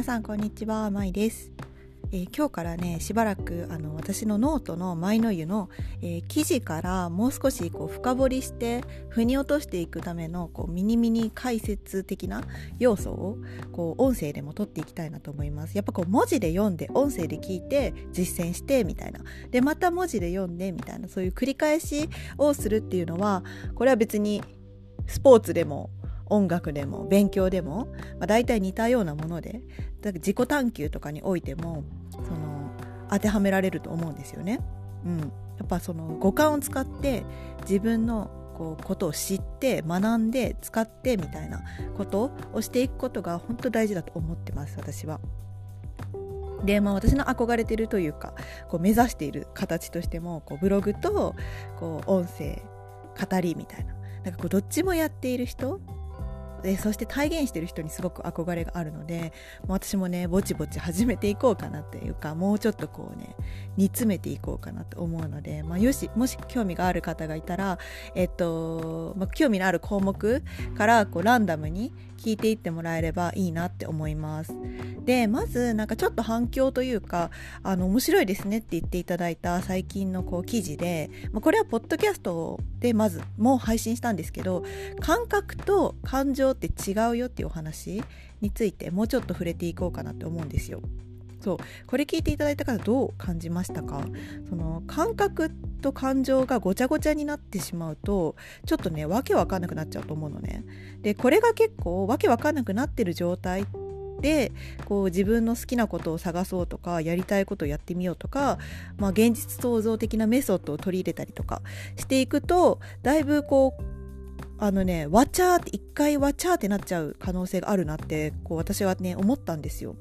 皆さんこんにちは、まいです。えー、今日からね、しばらくあの私のノートの舞の湯の、えー、記事からもう少しこう深掘りして腑に落としていくためのこうミニミニ解説的な要素をこう音声でも取っていきたいなと思います。やっぱこう文字で読んで音声で聞いて実践してみたいな。で、また文字で読んでみたいなそういう繰り返しをするっていうのはこれは別にスポーツでも音楽でも勉強でも、まあ、大体似たようなものでだ自己探求とかにおいてもその当てはめられると思うんですよね。うん、やっぱその五感を使って自分のこうことを知って学んで使ってみたいなことをしていくことが本当大事だと思ってます私は。で、まあ、私の憧れてるというかこう目指している形としてもこうブログとこう音声語りみたいななんかこうどっちもやっている人でそして体現してる人にすごく憧れがあるので私もねぼちぼち始めていこうかなっていうかもうちょっとこうね煮詰めていこうかなと思うので、まあ、よしもし興味がある方がいたら、えっとまあ、興味のある項目からこうランダムに聞いていってもらえればいいなって思います。でまずなんかちょっと反響というかあの面白いですねって言っていただいた最近のこう記事で、まあ、これはポッドキャストでまずもう配信したんですけど感覚と感情って違うよっていうお話についてもうちょっと触れていこうかなって思うんですよ。そうこれ聞いていただいた方どう感じましたか？その感覚と感情がごちゃごちゃになってしまうとちょっとねわけわかんなくなっちゃうと思うのね。でこれが結構わけわかんなくなってる状態でこう自分の好きなことを探そうとかやりたいことをやってみようとか、まあ、現実創造的なメソッドを取り入れたりとかしていくとだいぶこうあのねわちゃーって一回わちゃーってなっちゃう可能性があるなってこう私はね思ったんですよ。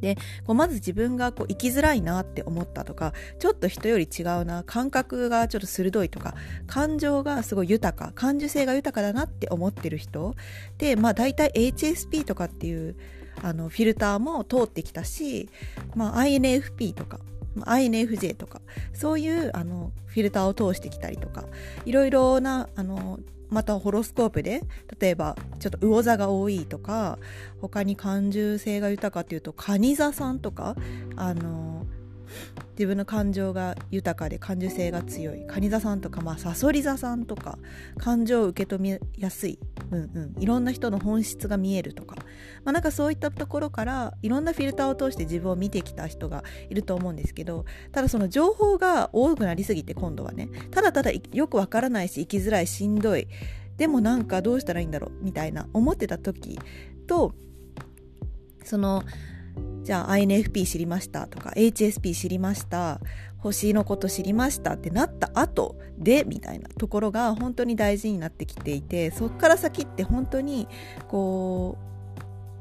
でこうまず自分がこう生きづらいなって思ったとかちょっと人より違うな感覚がちょっと鋭いとか感情がすごい豊か感受性が豊かだなって思ってる人でまあ大体 HSP とかっていうあのフィルターも通ってきたし、まあ、INFP とか INFJ とかそういうあのフィルターを通してきたりとかいろいろなあのまたホロスコープで例えばちょっと魚座が多いとか他に感受性が豊かっていうと蟹座さんとかあの自分の感情が豊かで感受性が強い。蟹座さんとか、まあ、サソリ座さんとか感情を受け止めやすい、うんうん、いろんな人の本質が見えるとか、まあ、なんかそういったところからいろんなフィルターを通して自分を見てきた人がいると思うんですけどただその情報が多くなりすぎて今度はね。ただただよくわからないし生きづらいしんどい。でもなんかどうしたらいいんだろうみたいな思ってた時とそのじゃあ INFP 知りましたとか HSP 知りました星のこと知りましたってなった後でみたいなところが本当に大事になってきていてそっから先って本当にこ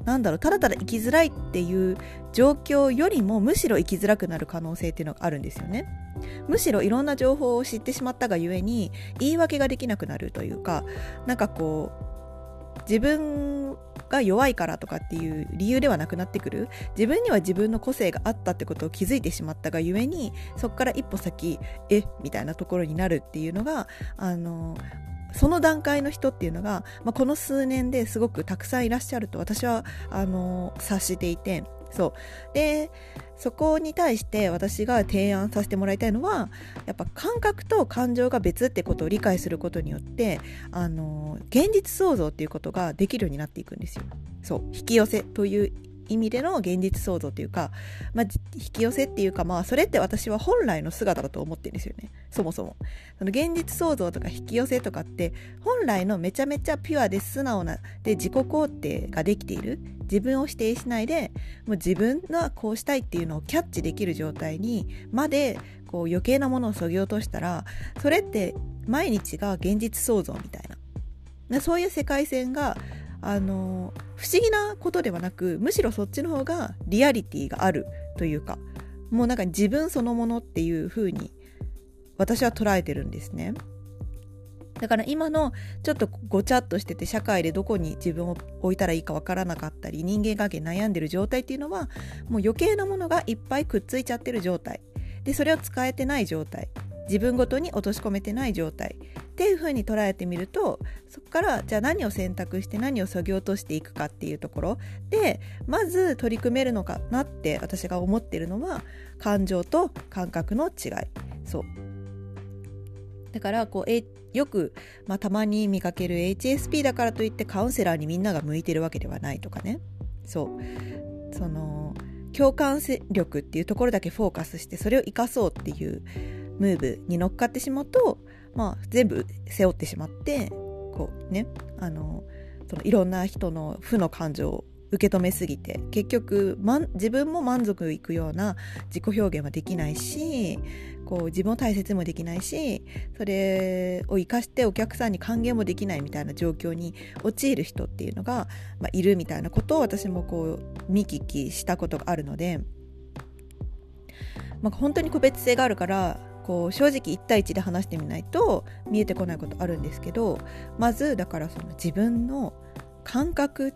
うなんだろうただただ生きづらいっていう状況よりもむしろ生きづらくなる可能性っていうのがあるんですよね。むしろいろんな情報を知ってしまったがゆえに言い訳ができなくなるというかなんかこう自分が弱いからとかっていう理由ではなくなってくる。自分には自分の個性があったってことを気づいてしまったがゆえにそこから一歩先え？みたいなところになるっていうのがあのその段階の人っていうのが、まあ、この数年ですごくたくさんいらっしゃると私はあの察していてそうでそこに対して私が提案させてもらいたいのはやっぱ感覚と感情が別ってことを理解することによってあの現実創造っていうことができるようになっていくんですよ。そう引き寄せという意味での現実創造というか、まあ、引き寄せっていうか、まあ、それって私は本来の姿だと思ってるんですよね。そもそも。その現実創造とか引き寄せとかって、本来のめちゃめちゃピュアで素直な、で、自己肯定ができている。自分を否定しないで、もう自分がこうしたいっていうのをキャッチできる状態にまで、こう余計なものをそぎ落としたら、それって毎日が現実創造みたいな。そういう世界線があの不思議なことではなくむしろそっちの方がリアリティがあるというかもうなんか自分そのものっていう風に私は捉えてるんですね。だから今のちょっとごちゃっとしてて社会でどこに自分を置いたらいいかわからなかったり人間関係悩んでる状態っていうのはもう余計なものがいっぱいくっついちゃってる状態でそれを使えてない状態自分ごとに落とし込めてない状態。っていう風に捉えてみるとそこからじゃあ何を選択して何をそぎ落としていくかっていうところ。でまず取り組めるのかなって私が思ってるのは感情と感覚の違い。そう。だからこう、えよく、まあ、たまに見かける HSP だからといってカウンセラーにみんなが向いてるわけではないとかね。そう。その共感力っていうところだけフォーカスしてそれを生かそうっていうムーブに乗っかってしまうと、まあ、全部背負ってしまってこうねあのそのいろんな人の負の感情を受け止めすぎて結局、ま、自分も満足いくような自己表現はできないしこう自分を大切もできないしそれを生かしてお客さんに還元もできないみたいな状況に陥る人っていうのが、まあ、いるみたいなことを私もこう見聞きしたことがあるので、まあ、本当に個別性があるからこう正直1対1で話してみないと見えてこないことあるんですけどまずだからその自分の感覚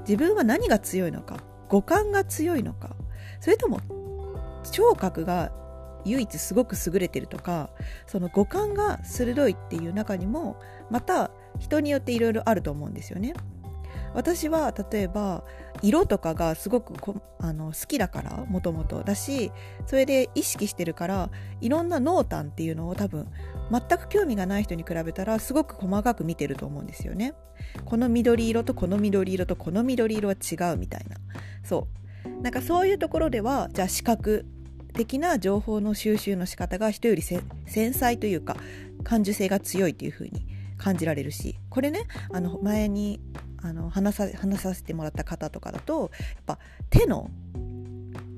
自分は何が強いのか五感が強いのかそれとも聴覚が唯一すごく優れてるとかその五感が鋭いっていう中にもまた人によっていろいろあると思うんですよね。私は例えば色とかがすごくあの好きだからもともと。だしそれで意識してるからいろんな濃淡っていうのを多分全く興味がない人に比べたらすごく細かく見てると思うんですよね。この緑色とこの緑色とこの緑色は違うみたいな。そう。なんかそういうところではじゃあ視覚的な情報の収集の仕方が人より繊細というか感受性が強いというふうに感じられるしこれねあの前にあの話さ話させてもらった方とかだとやっぱ手の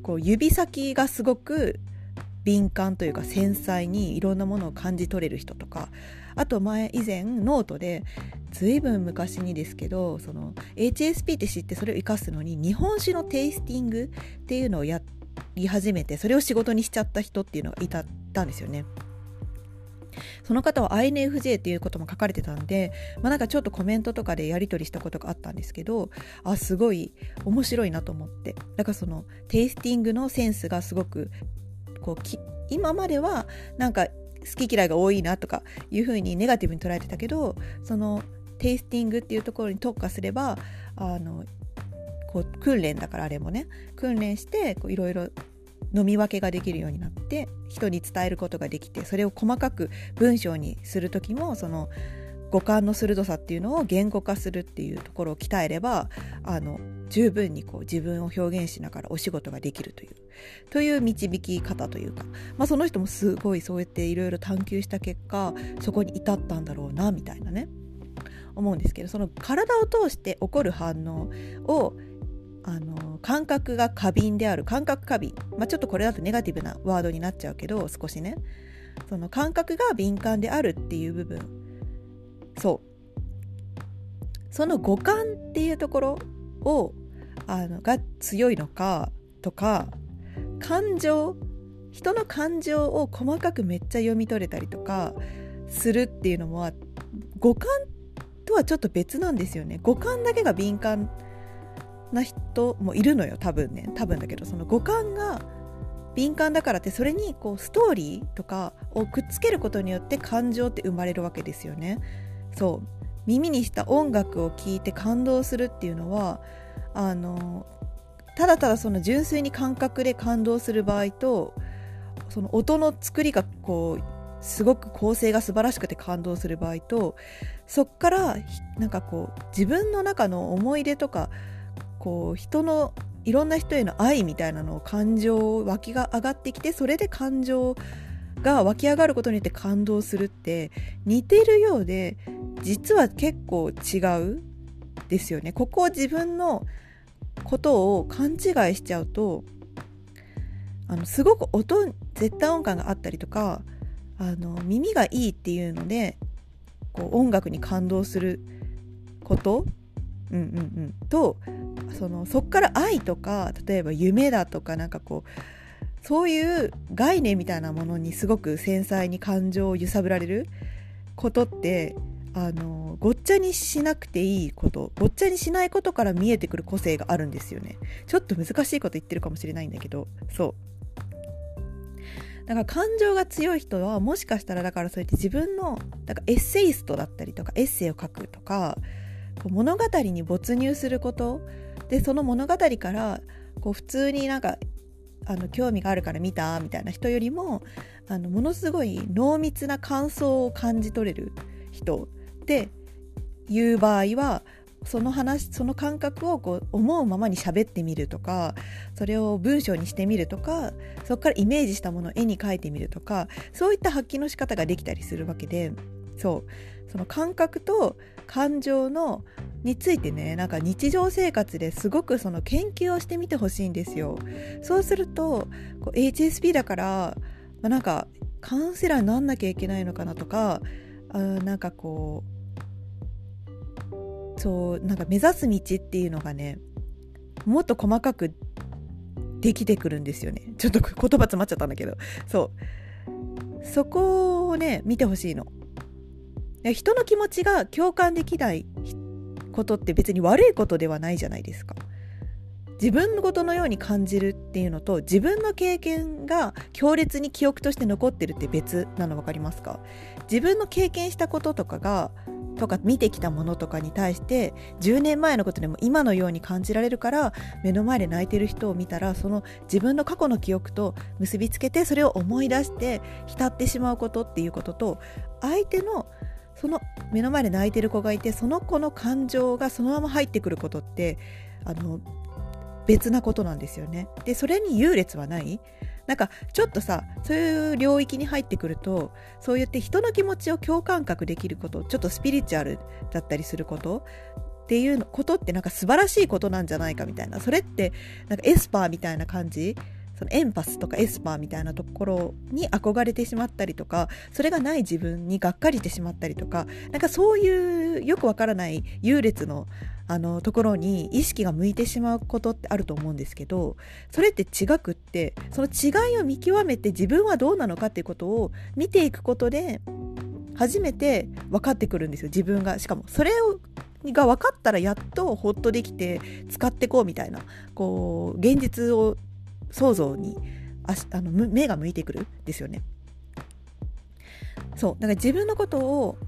こう指先がすごく敏感というか繊細にいろんなものを感じ取れる人とかあと前以前ノートで随分昔にですけどその HSP って知ってそれを生かすのに日本酒のテイスティングっていうのをやり始めてそれを仕事にしちゃった人っていうのがいたたんですよね。その方は INFJ っていうことも書かれてたんで、まあ、なんかちょっとコメントとかでやり取りしたことがあったんですけどあすごい面白いなと思って。だからそのテイスティングのセンスがすごくこうき今まではなんか好き嫌いが多いなとかいうふうにネガティブに捉えてたけどそのテイスティングっていうところに特化すればあのこう訓練だからあれもね訓練していろいろ飲み分けができるようになって人に伝えることができてそれを細かく文章にする時もその五感の鋭さっていうのを言語化するっていうところを鍛えればあの十分にこう自分を表現しながらお仕事ができるというという導き方というか、まあ、その人もすごいそうやっていろいろ探求した結果そこに至ったんだろうなみたいなね思うんですけどその体を通して起こる反応をあの感覚が過敏である。感覚過敏、まあ、ちょっとこれだとネガティブなワードになっちゃうけど少しね。その感覚が敏感であるっていう部分。そう。その五感っていうところをあのが強いのかとか感情人の感情を細かくめっちゃ読み取れたりとかするっていうのも五感とはちょっと別なんですよね。五感だけが敏感な人もいるのよ多分ね。多分だけどその五感が敏感だからってそれにこうストーリーとかをくっつけることによって感情って生まれるわけですよね。そう。耳にした音楽を聴いて感動するっていうのはあのただただその純粋に感覚で感動する場合とその音の作りがこうすごく構成が素晴らしくて感動する場合とそっからなんかこう自分の中の思い出とかこう人のいろんな人への愛みたいなのを感情湧きが上がってきてそれで感情が湧き上がることによって感動するって似てるようで実は結構違うですよね。ここを自分のことを勘違いしちゃうとあのすごく音絶対音感があったりとかあの耳がいいっていうのでこう音楽に感動すること、うんうんうん、とそのそっから愛とか例えば夢だとかなんかこうそういう概念みたいなものにすごく繊細に感情を揺さぶられることってあのごっちゃにしなくていいことごっちゃにしないことから見えてくる個性があるんですよね。ちょっと難しいこと言ってるかもしれないんだけどそう。だから感情が強い人はもしかしたらだからそうやって自分のだからエッセイストだったりとかエッセイを書くとか物語に没入すること。でその物語からこう普通になんかあの興味があるから見たみたいな人よりもあのものすごい濃密な感想を感じ取れる人。っていう場合はその話その感覚をこう思うままに喋ってみるとかそれを文章にしてみるとかそこからイメージしたものを絵に描いてみるとかそういった発揮の仕方ができたりするわけで。そう。その感覚と感情のについてねなんか日常生活ですごくその研究をしてみてほしいんですよ。そうするとこう HSP だから、まあ、なんかカウンセラーになんなきゃいけないのかなとかあなんかこうそうなんか目指す道っていうのがねもっと細かくできてくるんですよね。ちょっと言葉詰まっちゃったんだけど。そう。そこをね見てほしいの。人の気持ちが共感できないことって別に悪いことではないじゃないですか。自分のことのように感じるっていうのと自分の経験が強烈に記憶として残ってるって別なの分かりますか？自分の経験したこととかがとか見てきたものとかに対して10年前のことでも今のように感じられるから目の前で泣いてる人を見たらその自分の過去の記憶と結びつけてそれを思い出して浸ってしまうことっていうことと相手のその目の前で泣いてる子がいてその子の感情がそのまま入ってくることってあの別なことなんですよね。でそれに優劣はないなんかちょっとさそういう領域に入ってくるとそうやって人の気持ちを共感覚できることちょっとスピリチュアルだったりすることっていうことってなんか素晴らしいことなんじゃないかみたいなそれってなんかエスパーみたいな感じそのエンパスとかエスパーみたいなところに憧れてしまったりとかそれがない自分にがっかりしてしまったりとかなんかそういうよくわからない優劣のあのところに意識が向いてしまうことってあると思うんですけどそれって違くってその違いを見極めて自分はどうなのかっていうことを見ていくことで初めて分かってくるんですよ自分が。しかもそれをが分かったらやっとホッとできて使ってこうみたいなこう現実を想像にああの目が向いてくるですよね。そう。だから自分のことを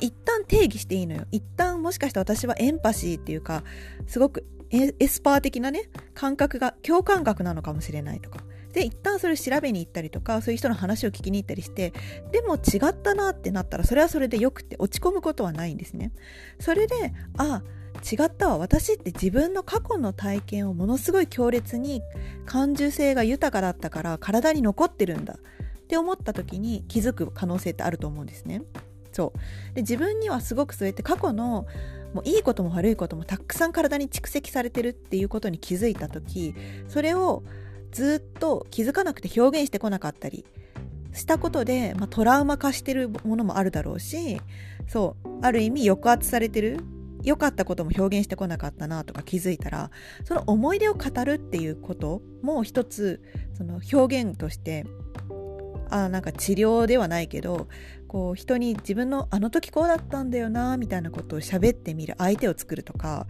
一旦定義していいのよ。一旦もしかして私はエンパシーっていうかすごくエスパー的なね感覚が共感覚なのかもしれないとか。で一旦それを調べに行ったりとかそういう人の話を聞きに行ったりしてでも違ったなってなったらそれはそれでよくて落ち込むことはないんですね。それであ違ったわ私って自分の過去の体験をものすごい強烈に感受性が豊かだったから体に残ってるんだ。って思った時に気づく可能性ってあると思うんですね。そう。で自分にはすごくそうやって過去のもういいことも悪いこともたくさん体に蓄積されてるっていうことに気づいた時それをずっと気づかなくて表現してこなかったりしたことで、まあ、トラウマ化してるものもあるだろうしそう。ある意味抑圧されてる良かったことも表現してこなかったなとか気づいたらその思い出を語るっていうことも一つその表現としてあなんか治療ではないけどこう人に自分のあの時こうだったんだよなみたいなことを喋ってみる相手を作るとか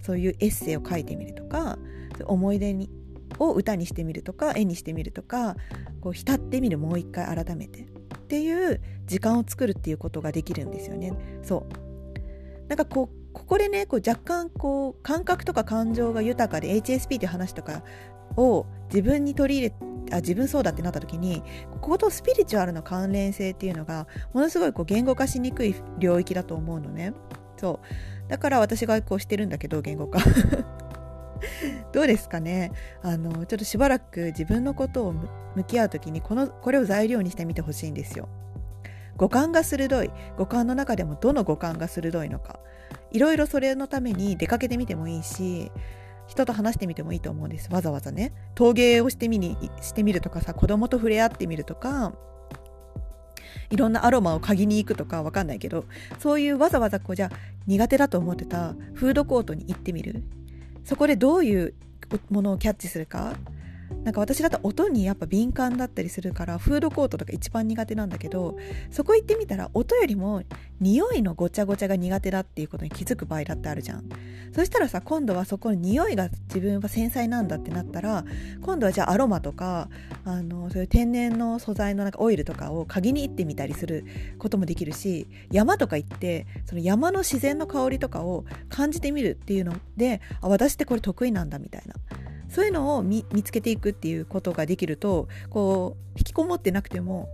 そういうエッセイを書いてみるとか思い出にを歌にしてみるとか絵にしてみるとかこう浸ってみるもう一回改めてっていう時間を作るっていうことができるんですよね。そうなんかこうここでねこう若干こう感覚とか感情が豊かで HSP って話とかを自分に取り入れあ自分そうだってなった時にこことスピリチュアルの関連性っていうのがものすごいこう言語化しにくい領域だと思うのね。そう。だから私がこうしてるんだけど言語化。どうですかね？あのちょっとしばらく自分のことを向き合う時にこのこれを材料にしてみてほしいんですよ。五感が鋭い。五感の中でもどの五感が鋭いのか。いろいろそれのために出かけてみてもいいし人と話してみてもいいと思うんです。わざわざね。陶芸をしてみにしてみるとかさ子供と触れ合ってみるとかいろんなアロマを嗅ぎに行くとかわかんないけどそういうわざわざこうじゃ苦手だと思ってたフードコートに行ってみる。そこでどういうものをキャッチするかなんか私だと音にやっぱ敏感だったりするからフードコートとか一番苦手なんだけどそこ行ってみたら音よりも匂いのごちゃごちゃが苦手だっていうことに気づく場合だってあるじゃん。そしたらさ今度はそこの匂いが自分は繊細なんだってなったら今度はじゃあアロマとかあのそういう天然の素材のなんかオイルとかを嗅ぎに行ってみたりすることもできるし山とか行ってその山の自然の香りとかを感じてみるっていうのであ私ってこれ得意なんだみたいな。そういうのを見つけていくっていうことができるとこう引きこもってなくても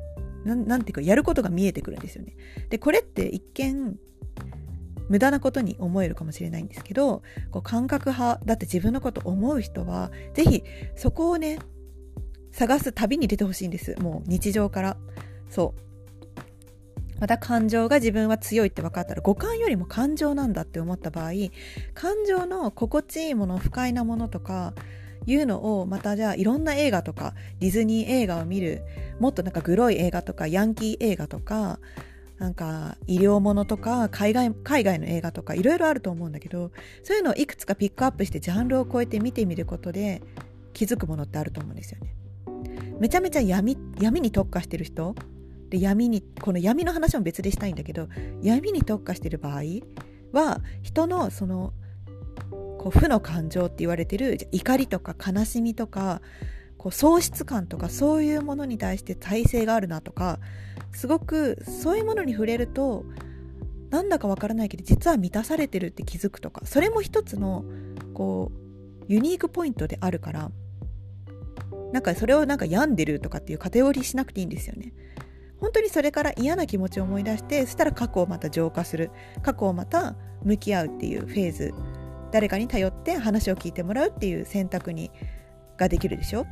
なんていうかやることが見えてくるんですよね。でこれって一見無駄なことに思えるかもしれないんですけどこう感覚派だって自分のこと思う人は是非そこをね探す旅に出てほしいんです。もう日常から。そう。また感情が自分は強いって分かったら五感よりも感情なんだって思った場合感情の心地いいもの不快なものとかいうのをまたじゃあいろんな映画とかディズニー映画を見るもっとなんかグロい映画とかヤンキー映画とかなんか医療ものとか海外海外の映画とかいろいろあると思うんだけどそういうのをいくつかピックアップしてジャンルを超えて見てみることで気づくものってあると思うんですよね。めちゃめちゃ闇闇に特化してる人で闇にこの闇の話も別でしたいんだけど闇に特化してる場合は人のそのこう負の感情って言われてる怒りとか悲しみとかこう喪失感とかそういうものに対して耐性があるなとかすごくそういうものに触れるとなんだかわからないけど実は満たされてるって気づくとかそれも一つのこうユニークポイントであるからなんかそれをなんか病んでるとかっていうカテゴリーしなくていいんですよね。本当にそれから嫌な気持ちを思い出してそしたら過去をまた浄化する過去をまた向き合うっていうフェーズ誰かに頼って話を聞いてもらうっていう選択にができるでしょ？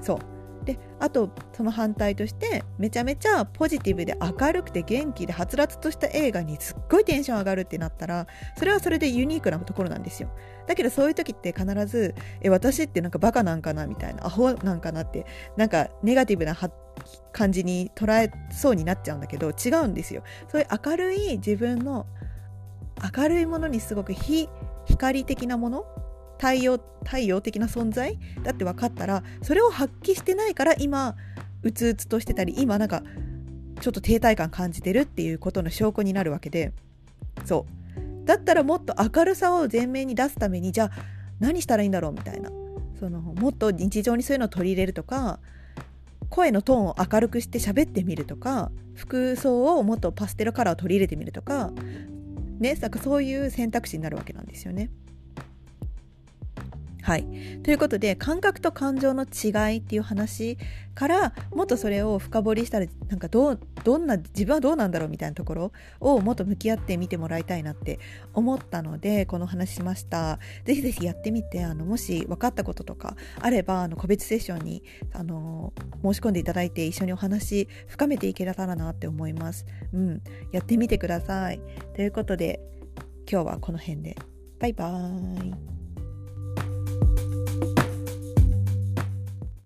そう。であとその反対としてめちゃめちゃポジティブで明るくて元気ではつらつとした映画にすっごいテンション上がるってなったらそれはそれでユニークなところなんですよ。だけどそういう時って必ずえ私ってなんかバカなんかなみたいなアホなんかなってなんかネガティブな感じに捉えそうになっちゃうんだけど違うんですよ。そういう明るい自分の明るいものにすごく非光的なもの？太陽太陽的な存在？だって分かったらそれを発揮してないから今うつうつとしてたり今なんかちょっと停滞感感じてるっていうことの証拠になるわけで。そう。だったらもっと明るさを前面に出すためにじゃあ何したらいいんだろうみたいな。そのもっと日常にそういうのを取り入れるとか声のトーンを明るくして喋ってみるとか服装をもっとパステルカラーを取り入れてみるとかねなんかそういう選択肢になるわけなんですよね。はい。ということで、感覚と感情の違いっていう話から、もっとそれを深掘りしたら、なんかどう、どんな、自分はどうなんだろうみたいなところをもっと向き合ってみてもらいたいなって思ったので、この話しました。ぜひぜひやってみて、あの、もし分かったこととかあれば、あの、個別セッションに、あの、申し込んでいただいて、一緒にお話深めていけたらなって思います。うん。やってみてください。ということで、今日はこの辺で。バイバーイ。